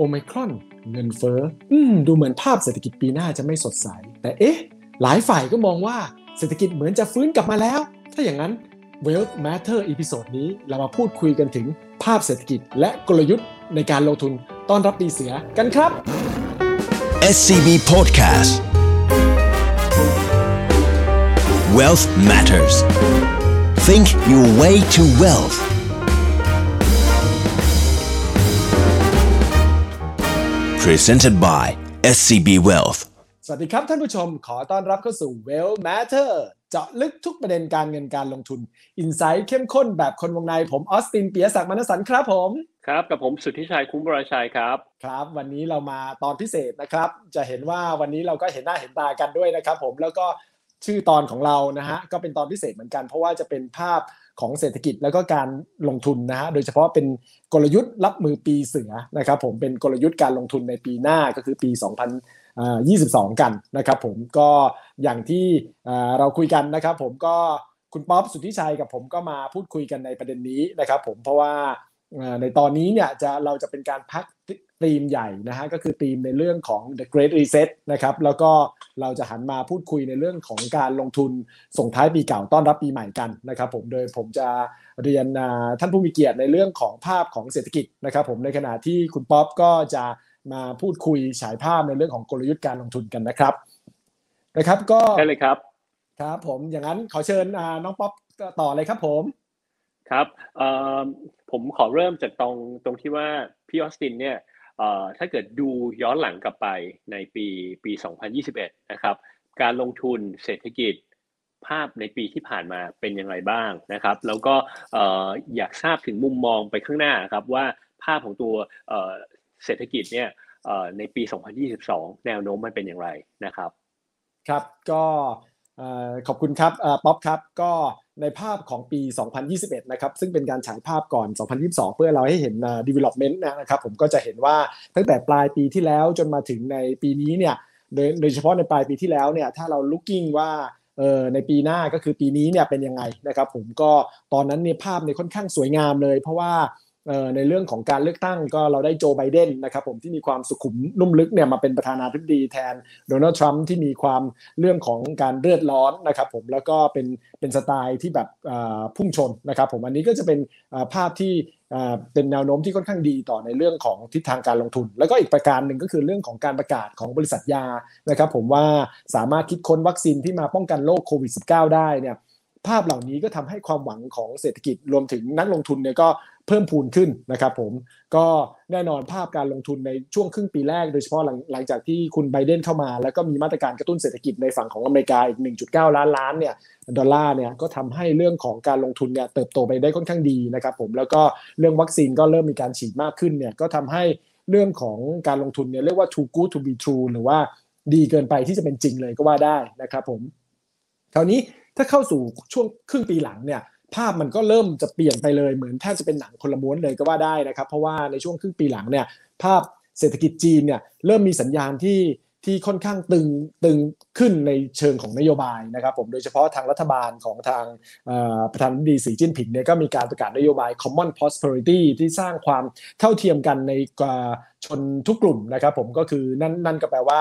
โอไมครอนเงินเฟ้ออืมดูเหมือนภาพเศรษฐกิจปีหน้าจะไม่สดใส แต่เอ๊ะ หลายฝ่ายก็มองว่าเศรษฐกิจเหมือนจะฟื้นกลับมาแล้ว ถ้าอย่างนั้น Wealth Matter episode นี้เรามาพูดคุยกันถึงภาพเศรษฐกิจและกลยุทธ์ในการลงทุนต้อนรับปีเสือกันครับ SCB Podcast Wealth Matters Think your way to wealth Presented by SCB Wealth สวัสดีครับท่านผู้ชมขอต้อนรับเข้าสู่ Well Matter เจาะลึกทุกประเด็นการเงินการลงทุน อินไซต์เข้มข้นแบบคนวงในผมออสตินเปียศักดิ์มนสันครับผมครับกับผมสุทธิชัยคุ้มบรชัยครับ ครับ วันนี้เรามาตอนพิเศษนะครับ จะเห็นว่าวันนี้เราก็เห็นหน้าเห็นตากันด้วยนะครับผมแล้วก็ชื่อตอนของเรานะฮะก็เป็นตอนพิเศษเหมือนกัน เพราะว่าจะเป็นภาพ ของเศรษฐกิจแล้วก็การลงทุนนะฮะโดยเฉพาะเป็นกลยุทธ์รับมือปีเสือนะครับผมเป็นกลยุทธ์การลงทุนในปีหน้าก็คือปี 2022 กันนะครับผมก็อย่างที่เราคุยกันนะครับผมก็คุณป๊อปสุทธิชัยกับผมก็มาพูดคุยกันในประเด็นนี้นะครับผมเพราะว่า ในตอนนี้เนี่ยจะเราจะเป็นการพักธีมใหญ่นะฮะก็คือธีมในเรื่องของ the great reset นะครับแล้วก็เราจะหันมาพูดคุยในเรื่องของการลงทุนส่งท้ายปีเก่าต้อนรับปีใหม่กันนะครับผมโดยผมจะเรียนท่านผู้มีเกียรติในเรื่องของภาพของเศรษฐกิจนะครับผมในขณะที่คุณป๊อปก็จะมาพูดคุยฉายภาพในเรื่องของกลยุทธ์การลงทุนกันนะครับนะครับก็ได้เลยครับครับผมอย่างนั้นขอเชิญน้องป๊อปต่อเลยครับผมครับ ผมขอเริ่มจากตรงตรงที่ว่าพี่ออสตินเนี่ยถ้าเกิดดูย้อนหลังกลับไปในปีปี 2021 นะครับ การลงทุนเศรษฐกิจภาพในปีที่ผ่านมาเป็นอย่างไรบ้างนะครับ แล้วก็อยากทราบถึงมุมมองไปข้างหน้าครับว่าภาพของตัวเศรษฐกิจเนี่ยในปี 2022 แนวโน้มมันเป็นอย่างไรนะครับ ครับก็ขอบคุณครับป๊อปครับก็ ในภาพของปี 2021 นะครับ ซึ่งเป็นการฉายภาพก่อน 2022 เพื่อเราให้เห็น development นะครับ ผมก็จะเห็นว่าตั้งแต่ปลายปีที่แล้วจนมาถึงในปีนี้เนี่ย โดยโดยเฉพาะในปลายปีที่แล้วเนี่ย ถ้าเรา looking ว่าเออในปีหน้าก็คือปีนี้เนี่ยเป็นยังไงนะครับ ผมก็ตอนนั้นเนี่ยภาพเนี่ยค่อนข้างสวยงามเลย เพราะว่า ในเรื่องของการเลือกตั้งก็เราได้โจไบเดนนะครับผมที่มีความสุขุมนุ่มลึกเนี่ยมาเป็นประธานาธิบดีแทนโดนัลด์ทรัมป์ที่มีความเรื่องของการเลือดร้อนนะครับผมแล้วก็เป็นเป็นสไตล์ที่แบบพุ่งชนนะครับผมอันนี้ก็จะเป็นภาพที่เป็นแนวโน้มที่ค่อนข้างดีต่อในเรื่องของทิศทางการลงทุน แล้วก็อีกประการหนึ่งก็คือเรื่องของการประกาศของบริษัทยานะครับผมว่าสามารถคิดค้นวัคซีนที่มาป้องกันโรคโควิด -19 ได้เนี่ย ภาพเหล่านี้ก็ทำให้ความหวังของเศรษฐกิจรวมถึงนักลงทุนเนี่ยก็เพิ่มพูนขึ้นนะครับผมก็แน่นอนภาพการลงทุนในช่วงครึ่งปีแรก โดยเฉพาะหลังหลังจากที่คุณไบเดนเข้ามา แล้วก็มีมาตรการกระตุ้นเศรษฐกิจในฝั่งของอเมริกาอีก 1.9 ล้านล้านเนี่ยดอลลาร์เนี่ยก็ทำให้เรื่องของการลงทุนเนี่ยเติบโตไปได้ค่อนข้างดีนะครับผมแล้วก็เรื่องวัคซีนก็เริ่มมีการฉีดมากขึ้นเนี่ยก็ทำให้เรื่องของการลงทุนเนี่ยเรียกว่า too good to be true หรือว่าดีเกินไปที่จะเป็นจริงเลยก็ว่าได้นะครับผมคราวนี้ ถ้าเข้าสู่ช่วงครึ่งปีหลังเนี่ยภาพมันก็เริ่มจะเปลี่ยนไปเลยเหมือนแทบจะเป็นหนังคนละม้วนเลยก็ว่าได้นะครับ เพราะว่าในช่วงครึ่งปีหลังเนี่ยภาพเศรษฐกิจจีนเนี่ยเริ่มมีสัญญาณที่ ที่ค่อนข้างตึงตึงขึ้นในเชิงของนโยบายนะครับผมโดยเฉพาะทางรัฐบาลของทางประธานาธิบดีสีจิ้นผิงเนี่ยก็มีการประกาศนโยบาย common prosperity ที่สร้างความเท่าเทียมกันในชนทุกกลุ่มนะครับผมก็คือนั่นนั่นก็แปลว่า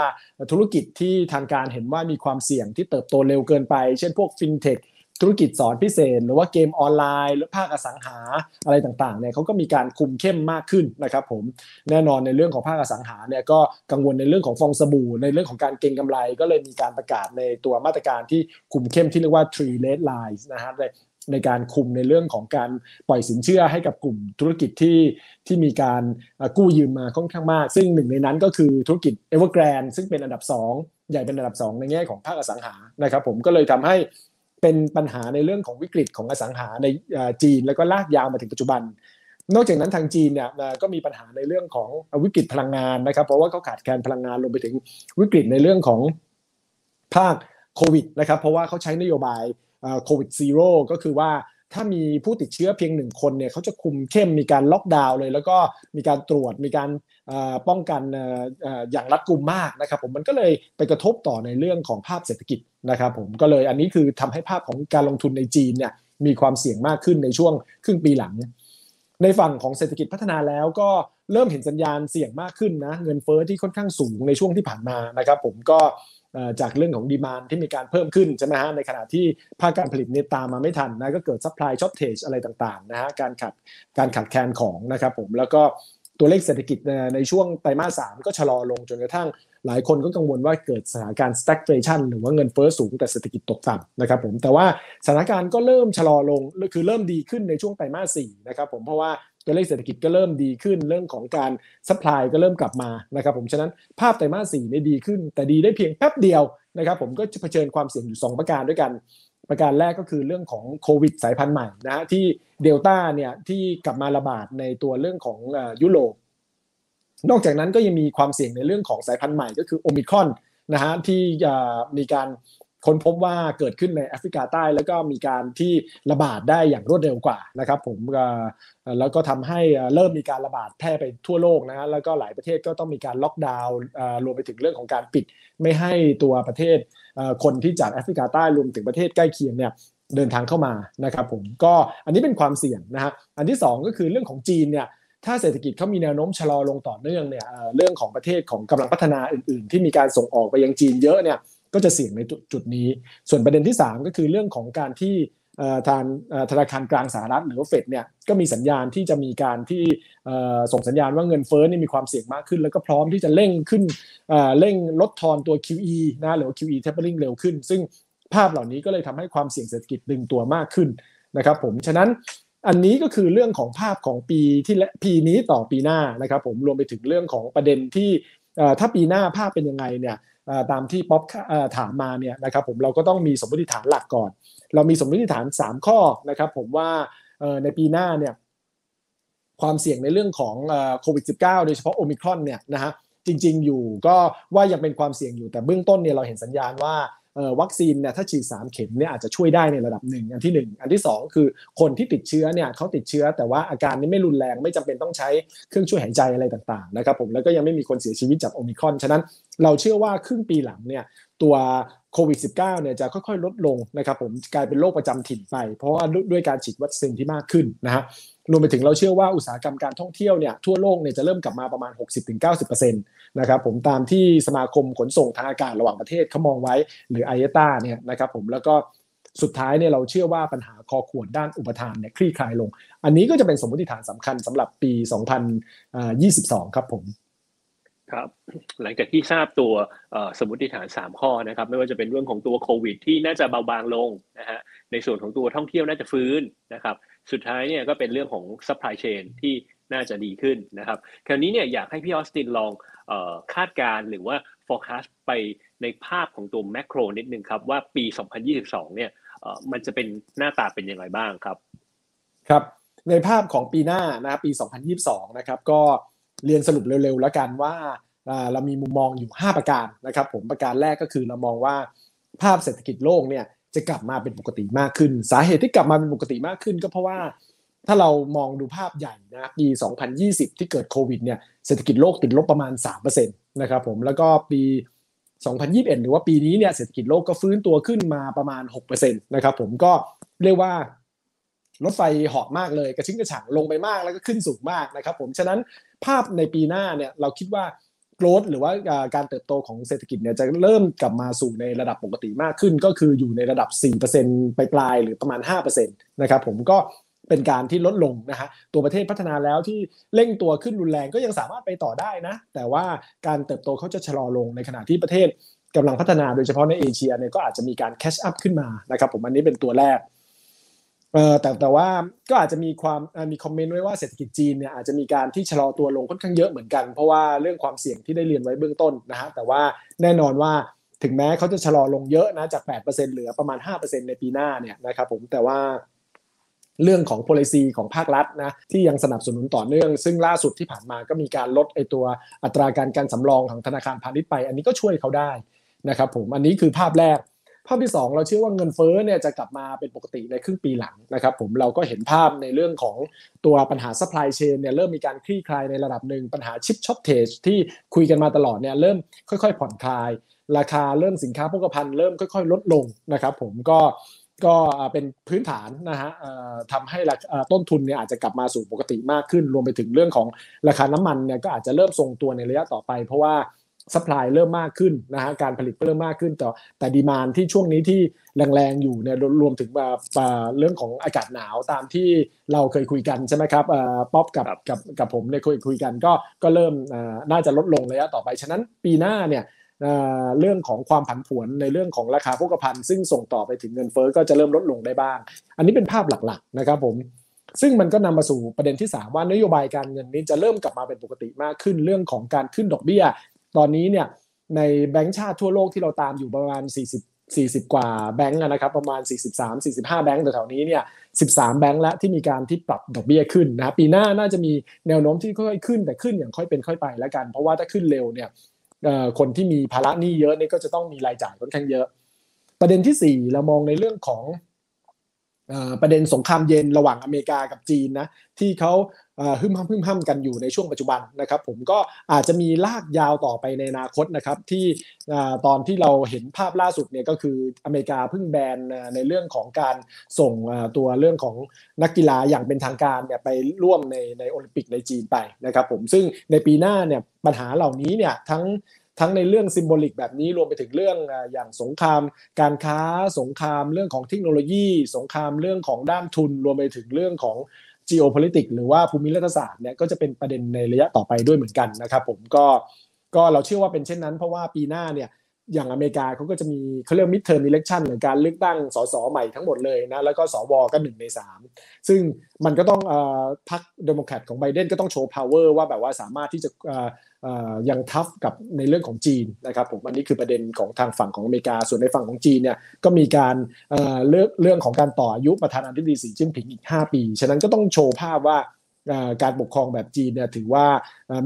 ธุรกิจที่ทางการเห็นว่ามีความเสี่ยงที่เติบโตเร็วเกินไป เช่นพวกฟินเทค ธุรกิจสอนพิเศษ หรือว่าเกมออนไลน์ หรือภาคอสังหาอะไรต่างๆเนี่ยเขาก็มีการคุมเข้มมากขึ้นนะครับผมแน่นอนในเรื่องของภาคอสังหาเนี่ยก็กังวลในเรื่องของฟองสบู่ ในเรื่องของการเก็งกำไร ก็เลยมีการประกาศในตัวมาตรการที่คุมเข้มที่เรียกว่า three red lines นะฮะในในการคุมในเรื่องของการปล่อยสินเชื่อให้กับกลุ่มธุรกิจที่ที่มีการกู้ยืมมาค่อนข้างมาก ซึ่งหนึ่งในนั้นก็คือธุรกิจ Evergrande ซึ่งเป็นอันดับ 2 ใหญ่เป็นอันดับ 2 ในแง่ของภาคอสังหานะครับผมก็เลยทำให้ เป็นปัญหาในเรื่องของวิกฤตของอสังหาในจีนแล้วก็ลากยาวมาถึงปัจจุบัน นอกจากนั้นทางจีนเนี่ยก็มีปัญหาในเรื่องของวิกฤตพลังงานนะครับ เพราะว่าเขาขาดแคลนพลังงานรวมไปถึงวิกฤตในเรื่องของภาคโควิดนะครับเพราะว่าเขาใช้นโยบายโควิดซีโร่ก็คือว่าถ้ามีผู้ติดเชื้อเพียงหนึ่งคนเนี่ยเขาจะคุมเข้มมีการล็อกดาวน์เลย แล้วก็มีการตรวจมีการ ป้องกันอย่างรัดกุมมากนะครับผมมันก็เลยไปกระทบต่อในเรื่องของภาพเศรษฐกิจนะครับผมก็เลยอันนี้คือทำให้ภาพของการลงทุนในจีนเนี่ยมีความเสี่ยงมากขึ้นในช่วงครึ่งปีหลัง ในฝั่งของเศรษฐกิจพัฒนาแล้วก็เริ่มเห็นสัญญาณเสี่ยงมากขึ้นนะเงินเฟ้อที่ค่อนข้างสูงในช่วงที่ผ่านมานะครับผมก็จากเรื่องของ demand ที่มีการเพิ่มขึ้นใช่ไหมฮะในขณะที่ภาคการผลิตเนี่ยตามมาไม่ทันนะก็เกิด supply shortage อะไรต่างๆนะฮะการขาดการขาดแคลนของนะครับผมแล้วก็ ตัวเลขเศรษฐกิจในช่วงไตรมาสสามก็ชะลอลงจนกระทั่งหลายคนก็กังวลว่าเกิดสถานการณ์ stagflation หรือว่าเงินเฟ้อสูงแต่เศรษฐกิจตกต่ำนะครับผมแต่ว่าสถานการณ์ก็เริ่มชะลอลงคือเริ่มดีขึ้นในช่วงไตรมาสสี่นะครับผมเพราะว่าตัวเลขเศรษฐกิจก็เริ่มดีขึ้นเรื่องของการ supply ก็เริ่มกลับมานะครับผมฉะนั้นภาพไตรมาสสี่ได้ดีขึ้น แต่ดีได้เพียงแป๊บเดียวนะครับผมก็จะเผชิญความเสี่ยงอยู่ 2 ประการด้วยกัน ประการแรกก็คือเรื่องของโควิดสายพันธุ์ใหม่นะฮะที่เดลต้าเนี่ยที่กลับมาระบาดในตัวเรื่องของยุโรปนอกจากนั้นก็ยังมีความเสี่ยงในเรื่องของสายพันธุ์ใหม่ก็คือโอมิครอนนะฮะที่มีการ ค้นพบว่าเกิดขึ้นในแอฟริกาใต้ แล้วก็มีการที่ระบาดได้อย่างรวดเร็วกว่านะครับผมแล้วก็ทำให้เริ่มมีการระบาดแพร่ไปทั่วโลกนะฮะแล้วก็หลายประเทศก็ต้องมีการล็อกดาวน์รวมไปถึงเรื่องของการปิด ไม่ให้ตัวประเทศคนที่จากแอฟริกาใต้รวมถึงประเทศใกล้เคียงเนี่ยเดินทางเข้ามานะครับผมก็อันนี้เป็นความเสี่ยงนะฮะอันที่ 2 ก็คือเรื่องของจีนเนี่ยถ้าเศรษฐกิจเขามีแนวโน้มชะลอลงต่อเนื่องเนี่ยเรื่องของประเทศของกำลังพัฒนาอื่น ๆ ที่มีการส่งออกไปยังจีนเยอะเนี่ย ก็จะเสี่ยงในจุดนี้ ส่วนประเด็นที่ 3 ก็คือเรื่องของการที่ทางธนาคารกลางสหรัฐหรือเฟดเนี่ยก็มีสัญญาณที่จะมีการที่ส่งสัญญาณว่าเงินเฟ้อนี่มีความเสี่ยงมากขึ้น แล้วก็พร้อมที่จะเร่งขึ้นเร่งลดทอนตัว QE นะหรือว่า QE tapering เร็วขึ้น ซึ่งภาพเหล่านี้ก็เลยทำให้ความเสี่ยงเศรษฐกิจดึงตัวมากขึ้นนะครับผมฉะนั้นอันนี้ก็คือเรื่องของภาพของปีที่และปีนี้ต่อปีหน้านะครับผมรวมไปถึงเรื่องของประเด็นที่ถ้าปีหน้าภาพเป็นยังไงเนี่ย ตามที่ป๊อปถามมาเนี่ยนะครับผมเราก็ต้องมีสมมติฐานหลักก่อน เรามีสมมติฐาน 3 ข้อนะครับผมว่าในปีหน้าเนี่ยความเสี่ยงในเรื่องของโควิด -19 โดยเฉพาะโอมิครอนเนี่ยนะฮะจริงๆอยู่ก็ว่ายังเป็นความเสี่ยงอยู่แต่เบื้องต้นเนี่ยเราเห็นสัญญาณว่าวัคซีนเนี่ยถ้าฉีด 3 เข็มเนี่ยอาจจะช่วยได้ในระดับหนึ่งอันที่ 1 อันที่ 2 คือคนที่ติดเชื้อเนี่ยเขาติดเชื้อ แต่ว่าอาการนี้ไม่รุนแรงไม่จำเป็นต้องใช้เครื่องช่วยหายใจอะไรต่างๆนะครับผมแล้วก็ยังไม่มีคนเสียชีวิตจากโอมิครอนฉะนั้น เราเชื่อว่าครึ่งปีหลังเนี่ยตัวโควิด -19 เนี่ยจะค่อยๆ ลดลงนะครับผมกลายเป็นโรคประจำถิ่นไป เพราะว่าด้วยการฉีดวัคซีนที่มากขึ้นนะฮะรวมไปถึงเราเชื่อว่าอุตสาหกรรมการท่องเที่ยวเนี่ยทั่วโลกเนี่ยจะเริ่มกลับมาประมาณ 60-90%นะครับผมตามที่สมาคมขนส่งทางอากาศระหว่างประเทศเขามองไว้หรือไอเอต้าเนี่ยนะครับผมแล้วก็สุดท้ายเนี่ยเราเชื่อว่าปัญหาคอขวดด้านอุปทานเนี่ยคลี่คลายลง อันนี้ก็จะเป็นสมมติฐานสำคัญสำหรับปี 2022 ครับผม ครับหลังจากที่ทราบตัวสมมติฐาน 3 ข้อนะครับไม่ว่าจะเป็นเรื่องของตัวโควิด ที่น่าจะเบาบางลงนะฮะในส่วนของตัวท่องเที่ยวน่าจะฟื้นนะครับสุดท้ายเนี่ยก็เป็นเรื่องของ supply chain ที่น่าจะดีขึ้นนะครับคราวนี้เนี่ยอยากให้พี่ออสตินลองคาดการหรือว่า forecast ไปในภาพของตัวแมกโรนิดนึงครับว่าปี 2022 เนี่ยมันจะเป็นหน้าตาเป็นยังไงบ้างครับ ครับ ในภาพของปีหน้านะปี 2022 นะครับก็ เรียนสรุปเร็วๆแล้วกันว่าเรามีมุมมองอยู่ 5 ประการนะครับผมประการแรกก็คือเรามองว่าภาพเศรษฐกิจโลกเนี่ยจะกลับมาเป็นปกติมากขึ้น สาเหตุที่กลับมาเป็นปกติมากขึ้น ก็เพราะว่าถ้าเรามองดูภาพใหญ่นะปี 2020 ที่เกิดโควิดเนี่ยเศรษฐกิจโลกติดลบประมาณ3%นะครับผมแล้วก็ปี 2021 หรือว่าปีนี้เนี่ยเศรษฐกิจโลกก็ฟื้นตัวขึ้นมาประมาณ6%นะครับผมก็เรียกว่ารถไฟเหาะมากเลยกระชิ้นกระฉ่งลงไปมากแล้วก็ขึ้นสูงมากนะครับผมฉะนั้น ภาพในปีหน้าเนี่ยเราคิดว่าโกรดหรือว่าการเติบโตของเศรษฐกิจเนี่ยจะเริ่มกลับมาสู่ในระดับปกติมากขึ้น ก็คืออยู่ในระดับ 4%ไปปลายหรือประมาณ 5%นะครับผมก็เป็นการที่ลดลงนะฮะตัวประเทศพัฒนาแล้วที่เร่งตัวขึ้นรุนแรงก็ยังสามารถไปต่อได้นะ แต่ว่าการเติบโตเขาจะชะลอลงในขณะที่ประเทศกำลังพัฒนาโดยเฉพาะในเอเชียเนี่ยก็อาจจะมีการแคชอัพขึ้นมานะครับผมอันนี้เป็นตัวแรก เออแต่แต่ว่าก็อาจจะมีความมีคอมเมนต์ไว้ว่าเศรษฐกิจจีนเนี่ยอาจจะมีการที่ชะลอตัวลงค่อนข้างเยอะเหมือนกัน เพราะว่าเรื่องความเสี่ยงที่ได้เรียนไว้เบื้องต้นนะฮะแต่ว่าแน่นอนว่าถึงแม้เขาจะชะลอลงเยอะนะจาก 8%เหลือประมาณ 5%ในปีหน้าเนี่ยนะครับผมแต่ว่าเรื่องของ policy ของภาครัฐนะที่ยังสนับสนุนต่อเนื่อง ซึ่งล่าสุดที่ผ่านมาก็มีการลดไอตัวอัตราการการสำรองของธนาคารพาณิชย์ไป อันนี้ก็ช่วยเขาได้นะครับผมอันนี้คือภาพแรก ภาพที่ 2 เราเชื่อว่าเงินเฟ้อเนี่ยจะกลับมาเป็นปกติในครึ่งปีหลังนะครับผมเราก็เห็นภาพในเรื่องของตัวปัญหา supply chain เนี่ยเริ่มมีการคลี่คลายในระดับหนึ่งปัญหาชิปช็อตเทจที่คุยกันมาตลอดเนี่ยเริ่มค่อย ๆ ผ่อนคลาย ราคาเริ่มสินค้าโภคภัณฑ์เริ่มค่อย ๆ ลดลงนะครับผมก็ก็เป็นพื้นฐานนะฮะทำให้ต้นทุนเนี่ยอาจจะกลับมาสู่ปกติมากขึ้น รวมไปถึงเรื่องของราคาน้ำมันเนี่ยก็อาจจะเริ่มทรงตัวในระยะต่อไป เพราะว่า สป라이เริ่มมากขึ้นนะฮะการผลิตเริ่มมากขึ้นแต่แต่ดีมานที่ช่วงนี้ที่แรงๆอยู่เนี่ยรวมถึงเรื่องของอากาศหนาวตามที่เราเคยคุยกันใช่ไหมครับป๊อปกับกับกับผมเนี่ยคุยคุยกันก็ก็เริ่มน่าจะลดลงระยะต่อไป ฉะนั้นปีหน้าเนี่ยเรื่องของความผันผวนในเรื่องของราคาพกพันซึ่งส่งต่อไปถึงเงินเฟ้อก็จะเริ่มลดลงได้บ้าง อันนี้เป็นภาพหลักๆนะครับผมซึ่งมันก็นำมาสู่ประเด็นที่ 3 ว่านโยบายการเงินนี้จะเริ่มกลับมาเป็นปกติมากขึ้นเรื่องของการขึ้นดอกเบี้ย ตอนนี้เนี่ยในแบงก์ชาติทั่วโลกที่เราตามอยู่ประมาณ 40 40 กว่าแบงก์นะครับประมาณ 43 45 แบงก์แถวๆนี้เนี่ย 13 แบงก์แล้วที่มีการที่ปรับดอกเบี้ยขึ้นนะปีหน้าน่าจะมีแนวโน้มที่ค่อยๆขึ้นแต่ขึ้นอย่างค่อยเป็นค่อยไปแล้วกัน เพราะว่าถ้าขึ้นเร็วเนี่ยคนที่มีภาระหนี้เยอะนี่ก็จะต้องมีรายจ่ายค่อนข้างเยอะ ประเด็นที่ 4 เรามองในเรื่องของประเด็นสงครามเย็นระหว่างอเมริกากับจีนนะที่เขา หึ่มห้ำหึ่มห้ำกันอยู่ในช่วงปัจจุบันนะครับผมก็อาจจะมีลากยาวต่อไปในอนาคตนะครับที่ตอนที่เราเห็นภาพล่าสุดเนี่ยก็คืออเมริกาเพิ่งแบนในเรื่องของการส่งตัวเรื่องของนักกีฬาอย่างเป็นทางการเนี่ยไปร่วมในในโอลิมปิกในจีนไปนะครับผมซึ่งในปีหน้าเนี่ยปัญหาเหล่านี้เนี่ยทั้งทั้งในเรื่องซิมโบลิกแบบนี้รวมไปถึงเรื่องอย่างสงคราม การค้าสงครามเรื่องของเทคโนโลยี สงครามเรื่องของด้านทุน รวมไปถึงเรื่องของ geopolitics หรือว่าภูมิรัฐศาสตร์เนี่ยก็จะเป็นประเด็นในระยะต่อไปด้วยเหมือนกันนะครับผมก็ก็เราเชื่อว่าเป็นเช่นนั้น เพราะว่าปีหน้าเนี่ยอย่างอเมริกาเขาก็จะมีเขาเรียก midterm election หรือการเลือกตั้งสสใหม่ทั้งหมดเลยนะแล้วก็สวก็หนึ่งในสามซึ่งมันก็ต้องพรรคเดโมแครตของไบเดนก็ต้องโชว์ power ว่าแบบว่าสามารถที่จะ ยัง tough กับในเรื่องของจีนนะครับผมอันนี้คือประเด็นของทางฝั่งของอเมริกา ส่วนในฝั่งของจีนเนี่ยก็มีการเลือกเรื่องของการต่ออายุประธานาธิบดีสีจิ้นผิงอีก 5 ปี ฉะนั้นก็ต้องโชว์ภาพว่าการปกครองแบบจีนเนี่ยถือว่า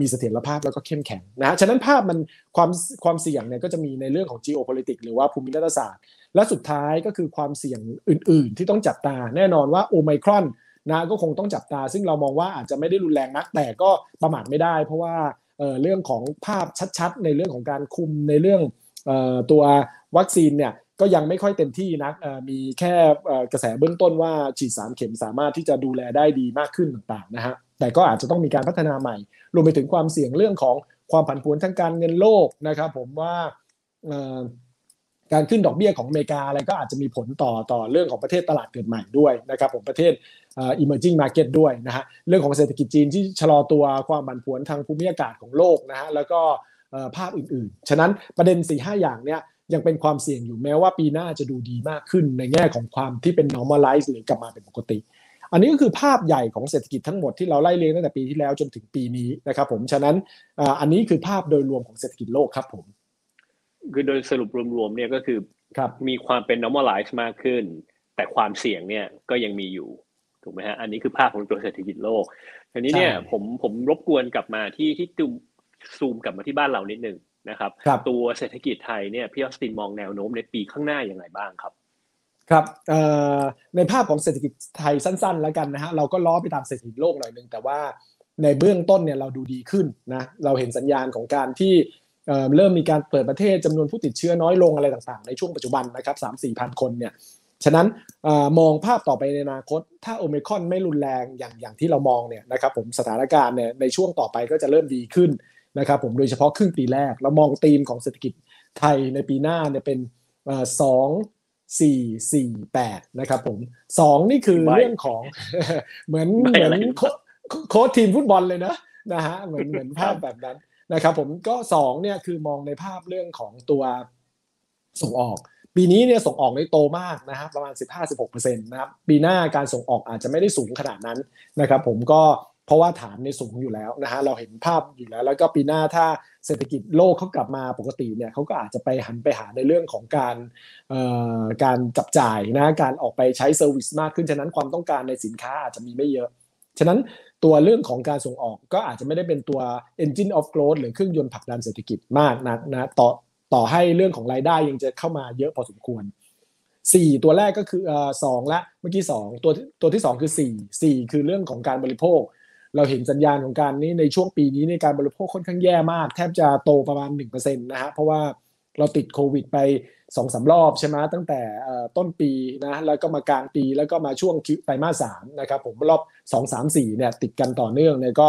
มีเสถียรภาพแล้วก็เข้มแข็งนะฮะฉะนั้นภาพมันความความเสี่ยงเนี่ยก็จะมีในเรื่องของ geopolitics หรือว่าภูมิรัฐศาสตร์ และสุดท้ายก็คือความเสี่ยงอื่น ๆ ที่ต้องจับตา แน่นอนว่าโอไมครอนนะก็คงต้องจับตา ซึ่งเรามองว่าอาจจะไม่ได้รุนแรงนักแต่ก็ประมาทไม่ได้ เพราะว่า เรื่องของภาพชัดๆ ในเรื่องของการคุมในเรื่องตัววัคซีนเนี่ยก็ยังไม่ค่อยเต็มที่นักมีแค่กระแสเบื้องต้นว่าฉีดสามเข็มสามารถที่จะดูแลได้ดีมากขึ้นต่างๆนะฮะแต่ก็อาจจะต้องมีการพัฒนาใหม่ รวมไปถึงความเสี่ยงเรื่องของความผันผวนทางการเงินโลกนะครับ ผมว่าการขึ้นดอกเบี้ยของอเมริกาอะไรก็อาจจะมีผลต่อต่อเรื่องของประเทศตลาดเกิดใหม่ด้วยนะครับผมประเทศ emerging market ด้วยนะฮะเรื่องของเศรษฐกิจจีนที่ชะลอตัวความผันผวนทางภูมิอากาศของโลกนะฮะแล้วก็ภาพอื่นๆ ฉะนั้นประเด็น4ีหอย่างเนี้ยยังเป็นความเสี่ยงอยู่แม้ว่าปีหน้าจะดูดีมากขึ้นในแง่ของความที่เป็น normalize หรือกลับมาเป็นปกติ อันนี้ก็คือภาพใหญ่ของเศรษฐกิจทั้งหมดที่เราไล่เรียงตั้งแต่ปีที่แล้วจนถึงปีนี้นะครับผม ฉะนั้นอันนี้คือภาพโดยรวมของเศรษฐกิจโลกครับผม คือโดยสรุปรวมๆเนี่ยก็คือมีความเป็น normalize มากขึ้น แต่ความเสี่ยงเนี่ยก็ยังมีอยู่ ถูกไหมฮะอันนี้คือภาพของตัวเศรษฐกิจโลกทีนี้เนี่ยผมผมรบกวนกลับมาที่ที่ตูซูมกลับมาที่บ้านเรานิดนึงนะครับรบตัวเศรษฐกิจไทยเนี่ยพี่ออสตินมองแนวโน้มในปีข้างหน้าอย่างไรบ้างครับครับในภาพของเศรษฐกิจไทยสั้น ๆ แล้วกันนะฮะเราก็ล้อไปตามเศรษฐกิจโลกหน่อยนึงแต่ว่าในเบื้องต้นเนี่ยเราดูดีขึ้นนะเราเห็นสัญญาณของการที่เริ่มมีการเปิดประเทศจำนวนผู้ติดเชื้อน้อยลงอะไรต่างๆ ในช่วงปัจจุบันนะครับสามสี่พันคนเนี่ย ฉะนั้นอมองภาพต่อไปในอนาคต ถ้าโอเมคอนไม่รุนแรงอย่างอย่างที่เรามองเนี่ยนะครับผมสถานการณ์เนี่ยในช่วงต่อไปก็จะเริ่มดีขึ้นนะครับผมโดยเฉพาะครึ่งปีแรกเรามองธีมของเศรษฐกิจไทยในปีหน้าเนี่ยเป็นสองสี่สี่แปดนะครับผมสองนี่คือเรื่องของเหมือนเหมือนโค้ชทีมฟุตบอลเลยนะนะฮะเหมือนเหมือนภาพแบบนั้นนะครับผมก็สองเนี่ยคือมองในภาพเรื่องของตัวส่งออก ปีนี้เนี่ยส่งออกในโตมากนะครับประมาณ 15-16%นะครับปีหน้าการส่งออกอาจจะไม่ได้สูงขนาดนั้นนะครับผมก็เพราะว่าฐานในสูงอยู่แล้วนะฮะเราเห็นภาพอยู่แล้ว แล้วก็ปีหน้าถ้าเศรษฐกิจโลกเขากลับมาปกติเนี่ยเขาก็อาจจะไปหันไปหาในเรื่องของการการจับจ่ายนะการออกไปใช้เซอร์วิสมากขึ้น ฉะนั้นความต้องการในสินค้าอาจจะมีไม่เยอะ ฉะนั้นตัวเรื่องของการส่งออกก็อาจจะไม่ได้เป็นตัว engine of growth หรือเครื่องยนต์ผลักดันเศรษฐกิจมากนักนะต่อ ต่อให้เรื่องของรายได้ยังจะเข้ามาเยอะพอสมควร 4 ตัวแรกก็คือสองละเมื่อกี้2ตัวตัวที่ 2 คือ 4 4 คือเรื่องของการบริโภค เราเห็นสัญญาณของการนี้ในช่วงปีนี้ในการบริโภคค่อนข้างแย่มาก แทบจะโตประมาณ1%นะฮะเพราะว่าเราติดโควิดไปสองสารอบใช่ไหมตั้งแต่ต้นปีนะแล้วก็มากลางปีแล้วก็มาช่วงไตรมาสสามนะครับผมรอบสองสามสี่เนี่ยติดกันต่อเนื่องเนี่ยก็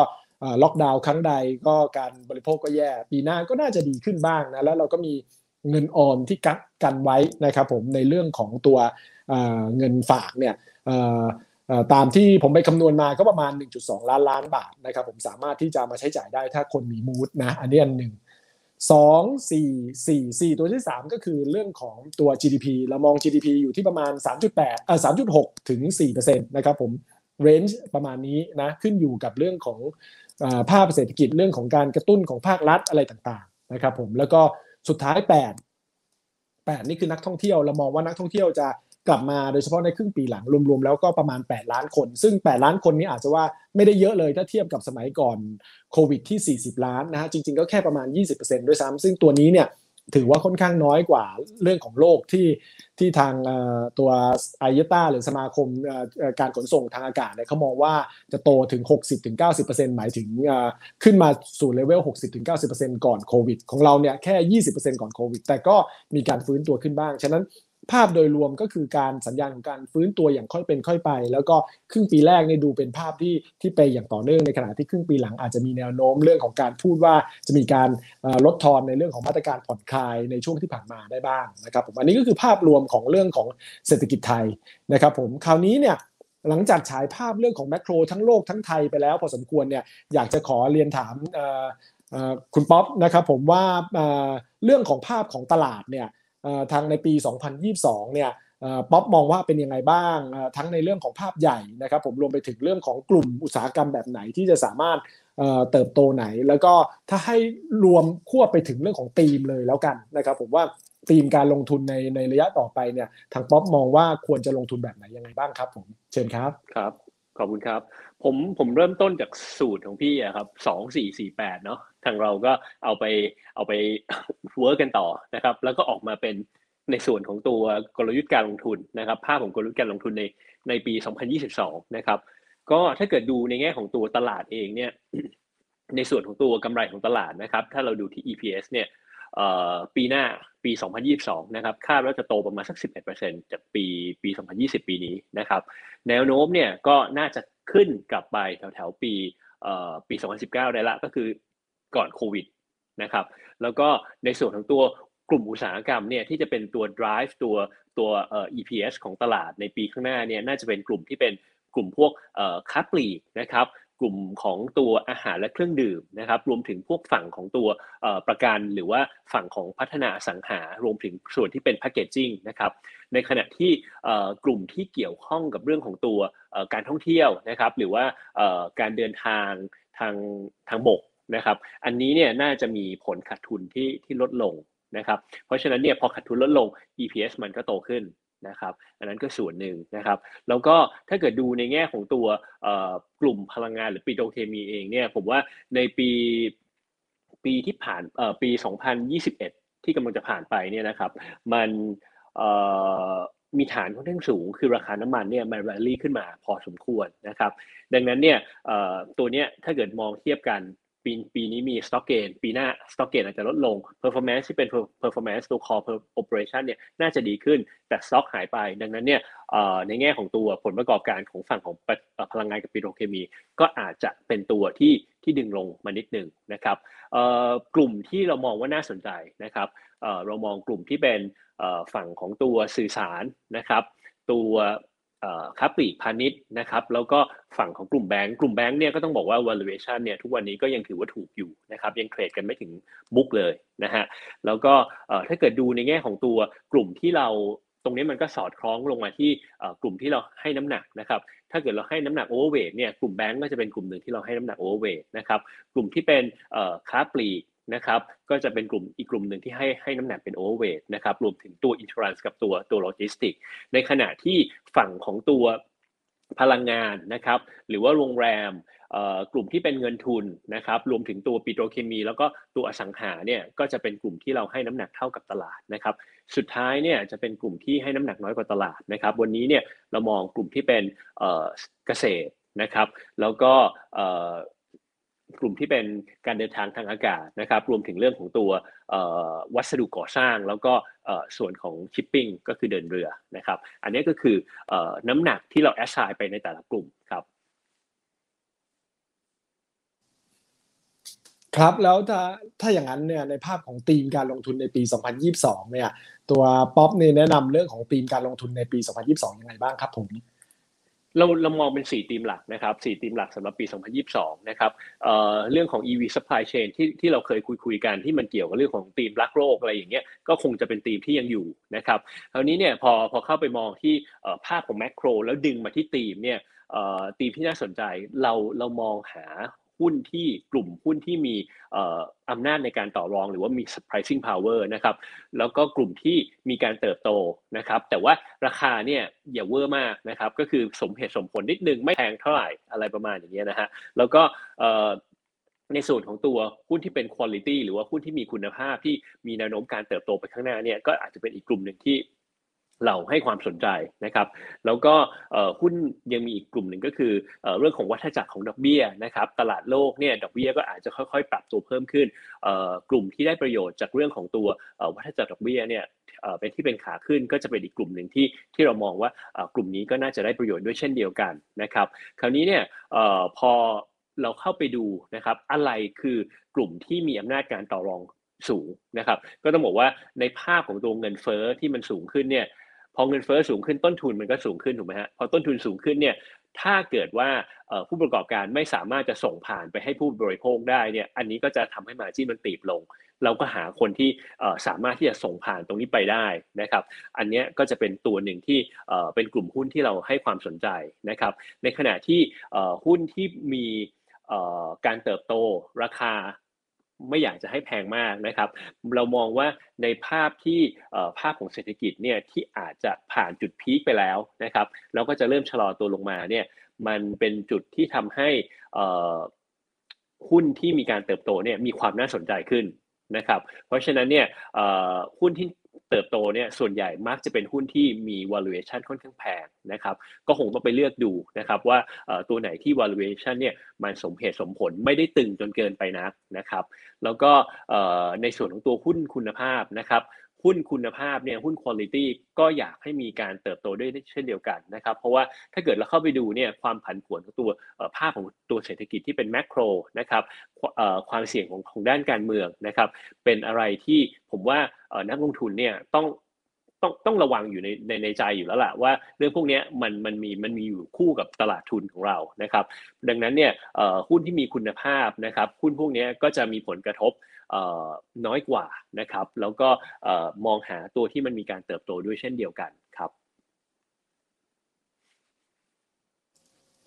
ล็อกดาวน์ครั้งใดก็การบริโภคก็แย่ ปีหน้าก็น่าจะดีขึ้นบ้างนะแล้วเราก็มีเงินออมที่กักกันไว้นะครับผมในเรื่องของตัวเงินฝากเนี่ยตามที่ผมไปคำนวณมาก็ประมาณ 1.2 ล้านล้านบาทนะครับผมสามารถที่จะมาใช้จ่ายได้ถ้าคนมีมูดนะอันนี้อันหนึ่งสองสี่สี่สี่ตัวที่สามก็คือเรื่องของตัว GDP เรามอง GDP อยู่ที่ประมาณ 3.8เอ่อ3.6 ถึง4%นะครับผมเรนจ์ประมาณนี้นะขึ้นอยู่กับเรื่องของ ภาพเศรษฐกิจเรื่องของการกระตุ้นของภาครัฐอะไรต่างๆนะครับผมแล้วก็สุดท้าย 8 8 นี่คือนักท่องเที่ยวเรามองว่านักท่องเที่ยวจะกลับมาโดยเฉพาะในครึ่งปีหลังรวมๆแล้วก็ประมาณ 8 ล้านคน ซึ่ง 8 ล้านคนนี้อาจจะว่าไม่ได้เยอะเลยถ้าเทียบกับสมัยก่อนโควิดที่ 40 ล้านนะฮะจริงๆก็แค่ประมาณ 20%ด้วยซ้ำซึ่งตัวนี้เนี่ย ถือว่าค่อนข้างน้อยกว่าเรื่องของโลกที่ที่ทางตัวไอเยต้าหรือสมาคมการขนส่งทางอากาศเนี่ยเขามองว่าจะโตถึง 60-90%หมายถึงขึ้นมาสู่เลเวล 60-90%ก่อนโควิด ของเราเนี่ยแค่ 20%ก่อนโควิด แต่ก็มีการฟื้นตัวขึ้นบ้าง ฉะนั้น ภาพโดยรวมก็คือการสัญญาณของการฟื้นตัวอย่างค่อยเป็นค่อยไป แล้วก็ครึ่งปีแรกเนี่ยดูเป็นภาพที่ที่ไปอย่างต่อเนื่องในขณะที่ครึ่งปีหลังอาจจะมีแนวโน้มเรื่องของการพูดว่าจะมีการลดทอนในเรื่องของมาตรการผ่อนคลายในช่วงที่ผ่านมาได้บ้างนะครับผมอันนี้ก็คือภาพรวมของเรื่องของเศรษฐกิจไทยนะครับผมคราวนี้เนี่ยหลังจากฉายภาพเรื่องของ macro ทั้งโลกทั้งไทยไปแล้วพอสมควรเนี่ยอยากจะขอเรียนถามคุณป๊อปนะครับผมว่าเรื่องของภาพของตลาดเนี่ย ทางในปี 2022 เนี่ยป๊อปมองว่าเป็นยังไงบ้างทั้งในเรื่องของภาพใหญ่นะครับผมรวมไปถึงเรื่องของกลุ่มอุตสาหกรรมแบบไหนที่จะสามารถเติบโตไหน แล้วก็ถ้าให้รวมควบไปถึงเรื่องของธีมเลยแล้วกันนะครับผมว่าธีมการลงทุนในในระยะต่อไปเนี่ยทางป๊อปมองว่าควรจะลงทุนแบบไหนยังไงบ้างครับผมเชิญครับครับ ขอบคุณครับ ผมผมเริ่มต้นจากสูตรของพี่อะครับสองสี่สี่แปดเนาะทางเราก็เอาไปเอาไปเวิร์กกันต่อนะครับ แล้วก็ออกมาเป็นในส่วนของตัวกลยุทธ์การลงทุนนะครับ ภาพของกลยุทธ์การลงทุนในในปี 2022 นะครับ ก็ถ้าเกิดดูในแง่ของตัวตลาดเองเนี่ยในส่วนของตัวกำไรของตลาดนะครับ ถ้าเราดูที่ EPS เนี่ย ปีหน้าปี 2022 นะครับ คาดว่าจะโตประมาณสัก 11%จากปีปี 2020 ปีนี้นะครับ แนวโน้มเนี่ยก็น่าจะขึ้นกลับไปแถวแถวปีปี 2019 ได้ละก็คือก่อนโควิดนะครับ แล้วก็ในส่วนของตัวกลุ่มอุตสาหกรรมเนี่ยที่จะเป็นตัว drive ตัวตัว EPS ของตลาดในปีข้างหน้าเนี่ยน่าจะเป็นกลุ่มที่เป็นกลุ่มพวกค้าปลีกนะครับ กลุ่มของตัวอาหารและเครื่องดื่มนะครับ รวมถึงพวกฝั่งของตัวประกันหรือว่าฝั่งของพัฒนาสังหารวมถึงส่วนที่เป็นแพคเกจจิ้งนะครับ ในขณะที่กลุ่มที่เกี่ยวข้องกับเรื่องของตัวการท่องเที่ยวนะครับ หรือว่าการเดินทางทางทางบกนะครับ อันนี้เนี่ยน่าจะมีผลขาดทุนที่ที่ลดลงนะครับ เพราะฉะนั้นเนี่ยพอขาดทุนลดลง EPS มันก็โตขึ้น นะครับอันนั้นก็ส่วนหนึ่งนะครับ แล้วก็ถ้าเกิดดูในแง่ของตัวกลุ่มพลังงานหรือปิโตรเคมีเองเนี่ยผมว่าในปีปีที่ผ่านปี 2021 ที่กำลังจะผ่านไปเนี่ยนะครับ มันมีฐานค่อนข้างสูง คือราคาน้ำมันเนี่ยมันแรลลี่ขึ้นมาพอสมควรนะครับ ดังนั้นเนี่ยตัวเนี้ยถ้าเกิดมองเทียบกัน ปีปีนี้มี stock gain ปีหน้า stock gain อาจจะลดลง performance ที่เป็น performance ตัว core operation เนี่ยน่าจะดีขึ้นแต่ stock หายไป ดังนั้นเนี่ยในแง่ของตัวผลประกอบการของฝั่งของพลังงานกับปิโตรเคมี ก็อาจจะเป็นตัวที่ที่ดึงลงมานิดหนึ่งนะครับกลุ่มที่เรามองว่าน่าสนใจนะครับเรามองกลุ่มที่เป็นฝั่งของตัวสื่อสารนะครับตัว ค้าปลีกพาณิชย์นะครับแล้วก็ฝั่งของกลุ่มแบงก์กลุ่มแบงก์เนี่ยก็ต้องบอกว่า valuation เนี่ยทุกวันนี้ก็ยังถือว่าถูกอยู่นะครับยังเทรดกันไม่ถึงบุ๊กเลยนะฮะแล้วก็ถ้าเกิดดูในแง่ของตัวกลุ่มที่เราตรงนี้มันก็สอดคล้องลงมาที่กลุ่มที่เราให้น้ำหนักนะครับ ถ้าเกิดเราให้น้ำหนัก overweight เนี่ย กลุ่มแบงก์ก็จะเป็นกลุ่มหนึ่งที่เราให้น้ำหนัก overweight นะครับ กลุ่มที่เป็นค้าปลีก นะครับก็จะเป็นกลุ่มอีกกลุ่มหนึ่งที่ให้ให้น้ำหนักเป็น overweight นะครับรวมถึงตัว insurance กับตัวตัวโลจิสติกในขณะที่ฝั่งของตัวพลังงานนะครับหรือว่าโรงแรมกลุ่มที่เป็นเงินทุนนะครับรวมถึงตัวปิโตรเคมี แล้วก็ตัวอสังหาเนี่ยก็จะเป็นกลุ่มที่เราให้น้ำหนักเท่ากับตลาดนะครับสุดท้ายเนี่ยจะเป็นกลุ่มที่ให้น้ำหนักน้อยกว่าตลาดนะครับวันนี้เนี่ยเรามองกลุ่มที่เป็นเกษตรนะครับแล้วก็ กลุ่มที่เป็นการเดินทางทางอากาศนะครับ รวมถึงเรื่องของตัววัสดุก่อสร้าง แล้วก็ส่วนของชิปปิ้งก็คือเดินเรือนะครับ อันนี้ก็คือน้ำหนักที่เราแอสไซน์ไปในแต่ละกลุ่มครับครับแล้วถ้าถ้าอย่างนั้นเนี่ยในภาพของธีมการลงทุนในปี 2022 เนี่ยตัวป๊อปเนี่ยแนะนำเรื่องของธีมการลงทุนในปี 2022 ยังไงบ้างครับผม เราเรามองเป็น 4 ธีมหลักนะครับ4ธีมหลักสำหรับปี 2022 นะครับเอ่อเรื่องของ EV supply chain ที่ที่เราเคยคุยคุยกันที่มันเกี่ยวกับเรื่องของธีมรักโลกอะไรอย่างเงี้ยก็คงจะเป็นธีมที่ยังอยู่นะครับคราวนี้เนี่ยพอพอเข้าไปมองที่ภาพของแมกโรแล้วดึงมาที่ธีมเนี่ยธีมที่น่าสนใจเราเรามองหา หุ้นที่กลุ่มหุ้นที่มีอำนาจในการต่อรองหรือว่ามี pricing power นะครับแล้วก็กลุ่มที่มีการเติบโตนะครับแต่ว่าราคาเนี่ยอย่าเวอร์มากนะครับก็คือสมเหตุสมผลนิดนึงไม่แพงเท่าไหร่อะไรประมาณอย่างเงี้ยนะฮะแล้วก็ในส่วนของตัวหุ้นที่เป็น quality หรือว่าหุ้นที่มีคุณภาพที่มีแนวโน้มการเติบโตไปข้างหน้าเนี่ยก็อาจจะเป็นอีกกลุ่มหนึ่งที่ เราให้ความสนใจนะครับ แล้วก็หุ้นยังมีอีกกลุ่มหนึ่งก็คือเรื่องของวัฏจักรของดอกเบี้ยนะครับ ตลาดโลกเนี่ยดอกเบี้ยก็อาจจะค่อยๆ ปรับตัวเพิ่มขึ้น กลุ่มที่ได้ประโยชน์จากเรื่องของตัววัฏจักรดอกเบี้ยเนี่ยเป็นที่เป็นขาขึ้นก็จะเป็นอีกกลุ่มหนึ่งที่ที่เรามองว่ากลุ่มนี้ก็น่าจะได้ประโยชน์ด้วยเช่นเดียวกันนะครับ คราวนี้เนี่ยพอเราเข้าไปดูนะครับอะไรคือกลุ่มที่มีอำนาจการต่อรองสูงนะครับ ก็ต้องบอกว่าในภาพของตัวเงินเฟ้อที่มันสูงขึ้นเนี่ย พอเงินเฟ้อสูงขึ้นต้นทุนมันก็สูงขึ้นถูกไหมฮะพอต้นทุนสูงขึ้นเนี่ยถ้าเกิดว่าผู้ประกอบการไม่สามารถจะส่งผ่านไปให้ผู้บริโภคได้เนี่ยอันนี้ก็จะทำให้มาจิ้นมันตีบลง เราก็หาคนที่สามารถที่จะส่งผ่านตรงนี้ไปได้นะครับ อันนี้ก็จะเป็นตัวหนึ่งที่เป็นกลุ่มหุ้นที่เราให้ความสนใจนะครับ ในขณะที่หุ้นที่มีการเติบโตราคา ไม่อยากจะให้แพงมากนะครับ เรามองว่าในภาพที่ภาพของเศรษฐกิจเนี่ยที่อาจจะผ่านจุดพีคไปแล้วนะครับแล้วก็จะเริ่มชะลอตัวลงมาเนี่ยมันเป็นจุดที่ทำให้หุ้นที่มีการเติบโตเนี่ยมีความน่าสนใจขึ้นนะครับ เพราะฉะนั้นเนี่ยหุ้นที่ เติบโตเนี่ยส่วนใหญ่มักจะเป็นหุ้นที่มี valuation ค่อนข้างแพงนะครับก็คงต้องไปเลือกดูนะครับว่าตัวไหนที่ valuation เนี่ยมันสมเหตุสมผลไม่ได้ตึงจนเกินไปนักนะครับ แล้วก็ในส่วนของตัวหุ้นคุณภาพนะครับ หุ้นคุณภาพเนี่ยหุ้นคุณภาพก็อยากให้มีการเติบโตด้วยเช่นเดียวกันนะครับเพราะว่าถ้าเกิดเราเข้าไปดูเนี่ยความผันผวนของตัวภาพของตัวเศรษฐกิจที่เป็นแมกโรนะครับความเสี่ยงของของด้านการเมืองนะครับเป็นอะไรที่ผมว่านักลงทุนเนี่ยต้อง ต้องต้องระวังอยู่ในในในใจอยู่แล้วแหละว่าเรื่องพวกนี้มันมันมีมันมีอยู่คู่กับตลาดทุนของเรานะครับ ดังนั้นเนี่ยหุ้นที่มีคุณภาพนะครับหุ้นพวกนี้ก็จะมีผลกระทบน้อยกว่านะครับ แล้วก็มองหาตัวที่มันมีการเติบโตด้วยเช่นเดียวกัน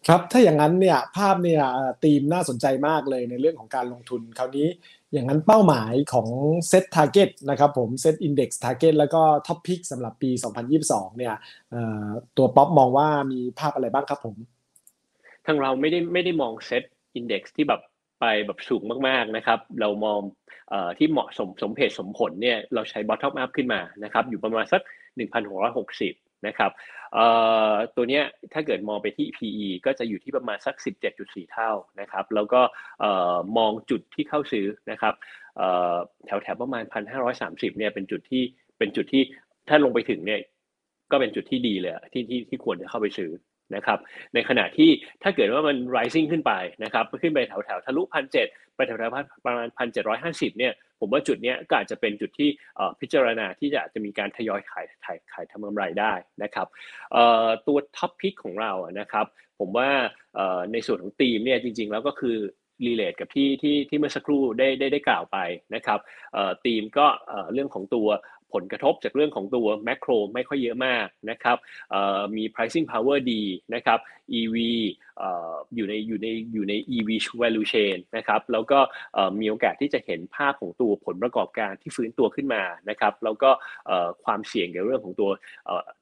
ครับถ้าอย่างนั้นเนี่ยภาพเนี่ยธีมน่าสนใจมากเลยในเรื่องของการลงทุนคราวนี้อย่างนั้นเป้าหมายของ SET target นะครับผมเซตอินดี x ทาร์เก็ตแล้วก็ top pick สำหรับปี 2022 เนี่ยตัวป๊อปมองว่ามีภาพอะไรบ้างครับผม ทางเราไม่ได้ไม่ได้มองเซตอินดี x ที่แบบไปแบบสูงมากๆนะครับ เรามองที่เหมาะสมสมเหตุสมผลเนี่ยเราใช้ bottom up ขึ้นมานะครับอยู่ประมาณสัก 1,660 นะครับตัวเนี้ยถ้าเกิดมองไปที่ PE ก็จะอยู่ที่ประมาณสัก 17.4 เท่านะครับ แล้วก็มองจุดที่เข้าซื้อนะครับแถวแถวประมาณ 1,530 เนี่ยเป็นจุดที่เป็นจุดที่ถ้าลงไปถึงเนี่ยก็เป็นจุดที่ดีเลยที่ที่ที่ควรจะเข้าไปซื้อนะครับ ในขณะที่ถ้าเกิดว่ามัน rising ขึ้นไปนะครับขึ้นไปแถวแถวทะลุพันเจ็ ไปแถวๆประมาณพันเจ็ดร้อยห้าสิบเนี่ยผมว่าจุดนี้ก็อาจจะเป็นจุดที่พิจารณาที่จะจะมีการทยอยขายขายขายทำกำไรได้นะครับตัว top pick ของเรานะครับผมว่าในส่วนของทีมเนี่ยจริง ๆ แล้วก็คือ relate กับที่ที่ที่เมื่อสักครู่ได้ได้ได้กล่าวไปนะครับทีมก็เรื่องของตัว ผลกระทบจากเรื่องของตัว macro ไม่ค่อยเยอะมากนะครับมี pricing power ดีนะครับ EV อยู่ในอยู่ในอยู่ใน EV value chain นะครับแล้วก็มีโอกาสที่จะเห็นภาพของตัวผลประกอบการที่ฟื้นตัวขึ้นมานะครับแล้วก็ความเสี่ยงในเรื่องของตัว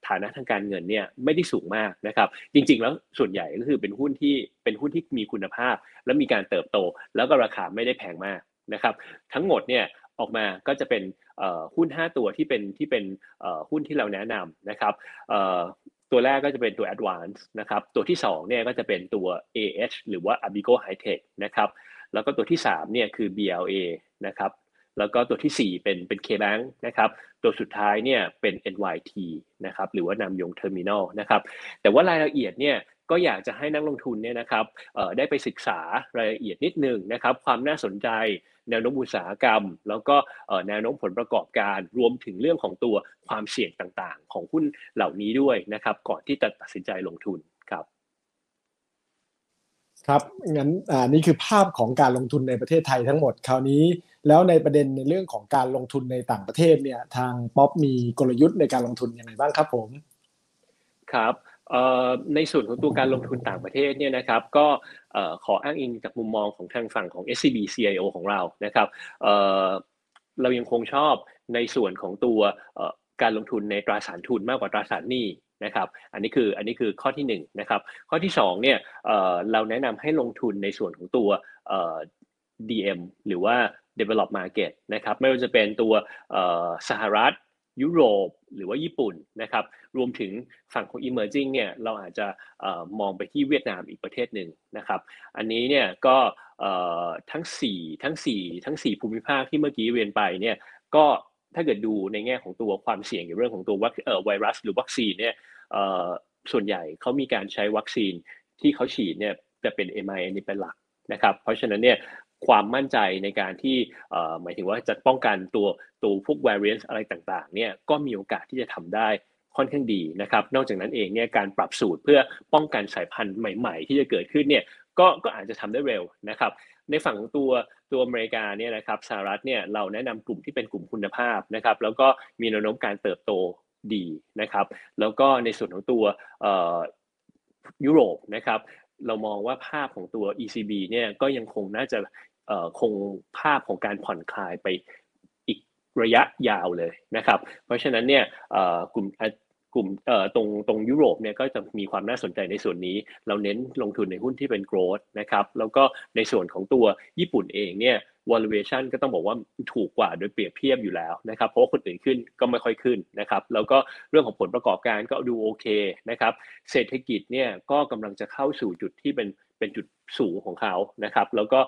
ฐานะทางการเงินเนี่ยไม่ได้สูงมากนะครับ จริง ๆ แล้วส่วนใหญ่ก็คือเป็นหุ้นที่เป็นหุ้นที่มีคุณภาพ และมีการเติบโต แล้วก็ราคาไม่ได้แพงมากนะครับ ทั้งหมดเนี่ย ออกมาก็จะเป็นหุ้น 5 ตัวที่เป็นที่เป็นหุ้นที่เราแนะนำนะครับตัวแรกก็จะเป็นตัว Advance นะครับ ตัวที่2เนี่ยก็จะเป็นตัว AH หรือว่า Abigo High Tech นะครับ แล้วก็ตัวที่3เนี่ยคือ BLA นะครับ แล้วก็ตัวที่ 4 เป็นเป็น KBank นะครับ ตัวสุดท้ายเนี่ยเป็น NYT นะครับ หรือว่านามยงเทอร์มินัลนะครับ แต่ว่ารายละเอียดเนี่ยก็อยากจะให้นักลงทุนเนี่ยนะครับได้ไปศึกษารายละเอียดนิดนึงนะครับ ความน่าสนใจ แนวโน้มอุตสาหกรรม แล้วก็แนวโน้มผลประกอบการรวมถึงเรื่องของตัวความเสี่ยงต่างๆ ของหุ้นเหล่านี้ด้วยนะครับก่อนที่จะตัดสินใจลงทุนครับครับงั้นอ่านี่คือภาพของการลงทุนในประเทศไทยทั้งหมดคราวนี้ แล้วในประเด็นในเรื่องของการลงทุนในต่างประเทศเนี่ยทางป๊อปมีกลยุทธ์ในการลงทุนยังไงบ้างครับผมครับ ในส่วนของตัวการลงทุนต่างประเทศเนี่ยนะครับก็ขออ้างอิงจากมุมมองของทางฝั่งของ SCB CIO ของเรานะครับเรายังคงชอบในส่วนของตัวการลงทุนในตราสารทุนมากกว่าตราสารหนี้นะครับอันนี้คืออันนี้คือข้อที่1นนะครับข้อที่2เนี่ยเราแนะนำให้ลงทุนในส่วนของตัว DM หรือว่า develop market นะครับไม่ว่าจะเป็นตัวสหรัฐ ยุโรปหรือว่าญี่ปุ่นนะครับ รวมถึงฝั่งของ emerging เนี่ยเราอาจจะมองไปที่เวียดนามอีกประเทศหนึ่งนะครับ อันนี้เนี่ยก็ทั้ง 4 ทั้ง 4 ทั้ง 4 ภูมิภาคที่เมื่อกี้เรียนไปเนี่ยก็ถ้าเกิดดูในแง่ของตัวความเสี่ยงในเรื่องของตัวไวรัสหรือวัคซีนเนี่ยส่วนใหญ่เขามีการใช้วัคซีนที่เขาฉีดเนี่ยจะเป็น m i n นี่เป็นหลักนะครับ เพราะฉะนั้นเนี่ย ความมั่นใจในการที่หมายถึงว่าจะป้องกันตัวตัวพวก variant อะไรต่างๆเนี่ยก็มีโอกาสที่จะทำได้ค่อนข้างดีนะครับ นอกจากนั้นเองเนี่ยการปรับสูตรเพื่อป้องกันสายพันธุ์ใหม่ ๆ ที่จะเกิดขึ้นเนี่ยก็ก็อาจจะทำได้เร็วนะครับ ในฝั่งตัวตัวอเมริกาเนี่ยนะครับสหรัฐเนี่ยเราแนะนำกลุ่มที่เป็นกลุ่มคุณภาพนะครับ แล้วก็มีแนวโน้มการเติบโตดีนะครับ แล้วก็ในส่วนของตัวยุโรปนะครับเรามองว่าภาพของตัว ECB เนี่ยก็ยังคงน่าจะ คงภาพของการผ่อนคลายไปอีกระยะยาวเลยนะครับ เพราะฉะนั้นเนี่ยกลุ่มกลุ่มตรงตรงยุโรปเนี่ยก็จะมีความน่าสนใจในส่วนนี้ เราเน้นลงทุนในหุ้นที่เป็น growth นะครับแล้วก็ในส่วนของตัวญี่ปุ่นเองเนี่ย valuation ก็ต้องบอกว่าถูกกว่าโดยเปรียบเทียบอยู่แล้วนะครับ เพราะว่าคนอื่นขึ้นก็ไม่ค่อยขึ้นนะครับ แล้วก็เรื่องของผลประกอบการก็ดูโอเคนะครับ เศรษฐกิจเนี่ยก็กำลังจะเข้าสู่จุดที่เป็น เป็นจุดสูงของเขานะครับ แล้วก็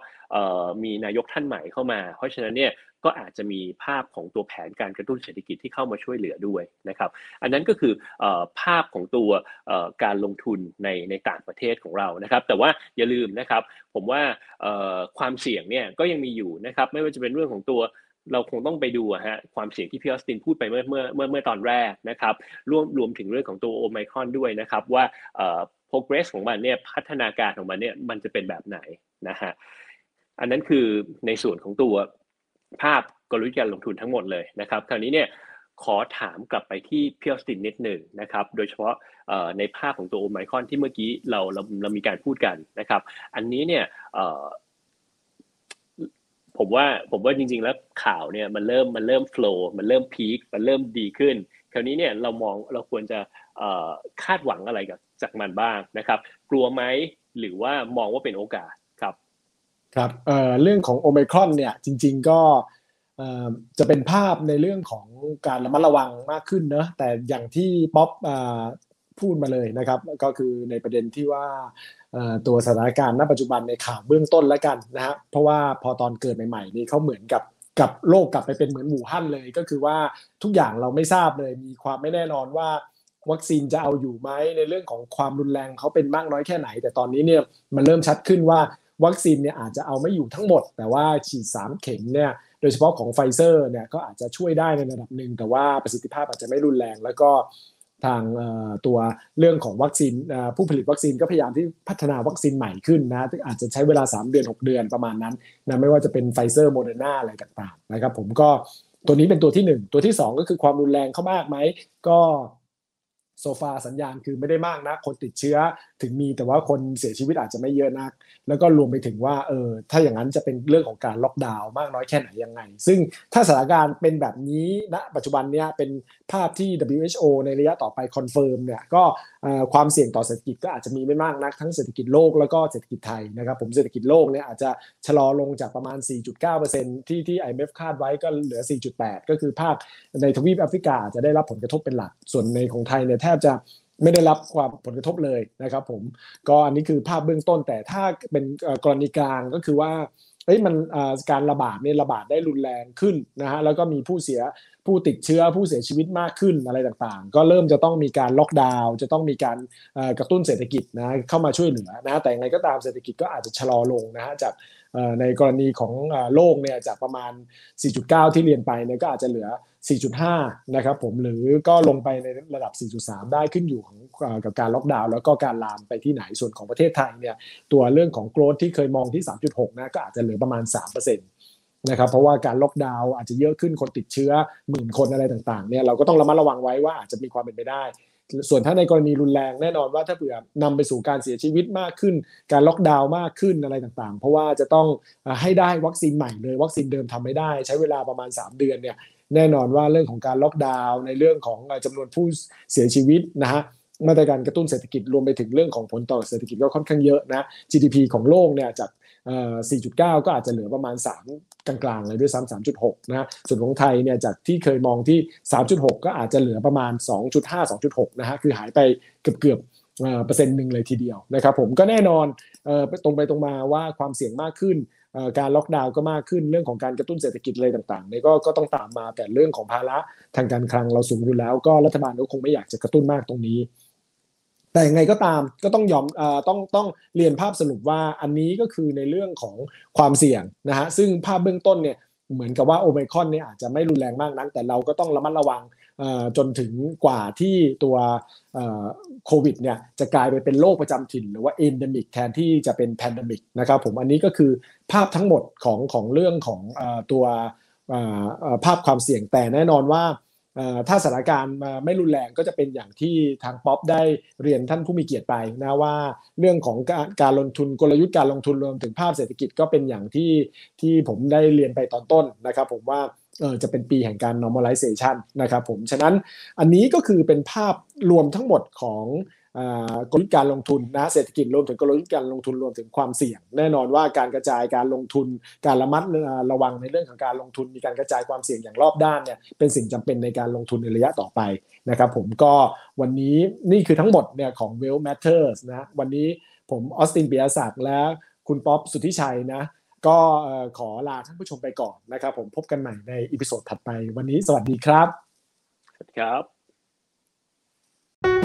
มีนายกท่านใหม่เข้ามา เพราะฉะนั้นเนี่ยก็อาจจะมีภาพของตัวแผนการกระตุ้นเศรษฐกิจที่เข้ามาช่วยเหลือด้วยนะครับ อันนั้นก็คือภาพของตัวการลงทุนในในต่างประเทศของเรานะครับ แต่ว่าอย่าลืมนะครับ ผมว่าความเสี่ยงเนี่ยก็ยังมีอยู่นะครับ ไม่ว่าจะเป็นเรื่องของตัว เราคงต้องไปดูฮะความเสี่ยงที่พี่ออสตินพูดไปเมื่อเมื่อเมื่อเมื่อตอนแรกนะครับรวมรวมถึงเรื่องของตัวโอไมคอนด้วยนะครับว่า progress ของมันเนี่ยพัฒนาการของมันเนี่ยมันจะเป็นแบบไหนนะฮะอันนั้นคือในส่วนของตัวภาพกลยุทธ์การลงทุนทั้งหมดเลยนะครับ คราวนี้เนี่ยขอถามกลับไปที่พี่ออสตินนิดหนึ่งนะครับ โดยเฉพาะในภาพของตัวโอไมคอนที่เมื่อกี้เราเราเรามีการพูดกันนะครับ อันนี้เนี่ย ผมว่าผมว่าจริง ๆ แล้วข่าวเนี่ยมันเริ่มมันเริ่มโฟล์มันเริ่มพีคมันเริ่มดีขึ้น คราวนี้เนี่ยเรามองเราควรจะคาดหวังอะไรกับจากมันบ้างนะครับ กลัวไหมหรือว่ามองว่าเป็นโอกาสครับ ครับเเรื่องของโอมครอนเนี่ยจริง ๆก็จะเป็นภาพในเรื่องของการระมัดระวังมากขึ้นเนอะแต่อย่างที่ป๊อปพูดมาเลยนะครับ ก็คือในประเด็นที่ว่า ตัวสถานการณ์ณปัจจุบันในข่าวเบื้องต้นแล้วกันนะฮะเพราะว่าพอตอนเกิดใหม่ๆนี่เขาเหมือนกับกับโลกกลับไปเป็นเหมือนหมู่ฮั่นเลย ก็คือว่าทุกอย่างเราไม่ทราบเลย มีความไม่แน่นอนว่าวัคซีนจะเอาอยู่ไหมในเรื่องของความรุนแรงเขาเป็นมากน้อยแค่ไหน แต่ตอนนี้เนี่ยมันเริ่มชัดขึ้นว่าวัคซีนเนี่ยอาจจะเอาไม่อยู่ทั้งหมด แต่ว่าฉีด 3 เข็มเนี่ยโดยเฉพาะของไฟเซอร์เนี่ยก็อาจจะช่วยได้ในระดับหนึ่งแต่ว่าประสิทธิภาพอาจจะไม่รุนแรง แล้วก็ ทางตัวเรื่องของวัคซีนผู้ผลิตวัคซีนก็พยายามที่พัฒนาวัคซีนใหม่ขึ้นนะอาจจะใช้เวลา 3 เดือน 6 เดือนประมาณนั้นนะไม่ว่าจะเป็นไฟเซอร์โมเดอร์นาอะไรต่างๆนะครับผมก็ตัวนี้เป็นตัวที่ 1 ตัวที่ 2 ก็คือความรุนแรงเขามากไหมก็ so far สัญญาณคือไม่ได้มากนะ คนติดเชื้อถึงมีแต่ว่าคนเสียชีวิตอาจจะไม่เยอะนัก แล้วก็รวมไปถึงว่าเออถ้าอย่างนั้นจะเป็นเรื่องของการล็อกดาวน์มากน้อยแค่ไหนยังไง ซึ่งถ้าสถานการณ์เป็นแบบนี้ณนะปัจจุบันเนี้ยเป็นภาพที่ WHO ในระยะต่อไป confirm เนี่ยก็ความเสี่ยงต่อเศรษฐกิจก็อาจจะมีไม่มากนัก ทั้งเศรษฐกิจโลกแล้วก็เศรษฐกิจไทยนะครับผมเศรษฐกิจโลกเนี่ยอาจจะชะลอลงจากประมาณ 4.9%ที่ที่ IMF คาดไว้ก็เหลือ 4.8 ก็คือภาคในทวีปแอฟริกาจะได้รับผลกระทบเป็นหลักส่วนในของไทยเนี่ยแทบจะ ไม่ได้รับความผลกระทบเลยนะครับผมก็อันนี้คือภาพเบื้องต้นแต่ถ้าเป็นกรณีกลางก็คือว่าเอ้ยมันการระบาดเนี่ยระบาดได้รุนแรงขึ้นนะฮะแล้วก็มีผู้เสียผู้ติดเชื้อผู้เสียชีวิตมากขึ้นอะไรต่างๆ ก็เริ่มจะต้องมีการล็อกดาวน์จะต้องมีการกระตุ้นเศรษฐกิจนะเข้ามาช่วยเหลือนะแต่ยังไงก็ตามเศรษฐกิจก็อาจจะชะลอลงนะฮะจาก ในกรณีของโลกเนี่ยจากประมาณ 4.9 ที่เรียนไปเนี่ยก็อาจจะเหลือ 4.5 นะครับผมหรือก็ลงไปในระดับ 4.3 ได้ขึ้นอยู่ของกับการล็อกดาวน์แล้วก็การลามไปที่ไหนส่วนของประเทศไทยเนี่ยตัวเรื่องของโกรธที่เคยมองที่ 3.6 นะก็อาจจะเหลือประมาณ 3%นะครับเพราะว่าการล็อกดาวน์อาจจะเยอะขึ้นคนติดเชื้อหมื่นคนอะไรต่างๆเนี่ยเราก็ต้องระมัดระวังไว้ว่าอาจจะมีความเป็นไปได้ ส่วนถ้าในกรณีรุนแรงแน่นอนว่าถ้าเผื่อนำไปสู่การเสียชีวิตมากขึ้น การล็อกดาวน์มากขึ้นอะไรต่างๆ เพราะว่าจะต้องให้ได้วัคซีนใหม่เลยวัคซีนเดิมทำไม่ได้ ใช้เวลาประมาณ 3 เดือนเนี่ยแน่นอนว่าเรื่องของการล็อกดาวน์ในเรื่องของเอ่อจำนวนผู้เสียชีวิตนะฮะมาตรการกระตุ้นเศรษฐกิจรวมไปถึงเรื่องของผลต่อเศรษฐกิจก็ค่อนข้างเยอะนะ GDP ของโลกเนี่ยจาก 4.9 ก็อาจจะเหลือประมาณ 3 กลางๆเลยด้วยซ้ำ3.6 นะฮะส่วนของไทยเนี่ยจากที่เคยมองที่ 3.6 ก็อาจจะเหลือประมาณ 2.5 2.6 นะฮะคือหายไปเกือบๆเอ่อเปอร์เซ็นต์หนึ่งเลยทีเดียวนะครับผมก็แน่นอนออตรงไปตรงมาว่าความเสี่ยงมากขึ้นการล็อกดาวน์ก็มากขึ้นเรื่องของการกระตุ้นเศรษฐกิจอะไรต่างๆเนี่ยก็ก็ต้องตามมาแต่เรื่องของภาระทางการคลังเราสูงอยู่แล้ว ก็รัฐบาลก็คงไม่อยากจะกระตุ้นมากตรงนี้ แต่ยังไงก็ตามก็ต้องยอมอต้องต้องเรียนภาพสรุปว่าอันนี้ก็คือในเรื่องของความเสี่ยงนะฮะซึ่งภาพเบื้องต้นเนี่ยเหมือนกับว่าโอไมครอนเนี่ยอาจจะไม่รุนแรงมากนักแต่เราก็ต้องระมัดระวังจนถึงกว่าที่ตัวโควิดเนี่ยจะกลายไปเป็นโรคประจำถิ่น หรือว่า endemic แทนที่จะเป็น pandemic นะครับผมอันนี้ก็คือภาพทั้งหมดของของเรื่องของอตัวภาพความเสี่ยงแต่แน่นอนว่า ถ้าสถานการณ์มาไม่รุนแรงก็จะเป็นอย่างที่ทางป๊อปได้เรียนท่านผู้มีเกียรติไปนะว่าเรื่องของการการลงทุนกลยุทธ์การลงทุนรวมถึงภาพเศรษฐกิจก็เป็นอย่างที่ที่ผมได้เรียนไปตอนต้นนะครับผมว่าเออจะเป็นปีแห่งการ normalization นะครับผม ฉะนั้นอันนี้ก็คือเป็นภาพรวมทั้งหมดของ กลยุทธ์การลงทุนนะเศรษฐกิจรวมถึงกลยุทธ์การลงทุนรวมถึงความเสี่ยง แน่นอนว่าการกระจายการลงทุน การระมัดระวังในเรื่องของการลงทุน มีการกระจายความเสี่ยงอย่างรอบด้านเนี่ยเป็นสิ่งจำเป็นในการลงทุนในระยะต่อไปนะครับผมก็วันนี้นี่คือทั้งหมดเนี่ยของ Well Matters นะวันนี้ผมออสติน ปิยศักดิ์และคุณป๊อปสุทธิชัยนะก็ขอลาท่านผู้ชมไปก่อนนะครับผมพบกันใหม่ใน episode ถัดไป วันนี้สวัสดีครับครับ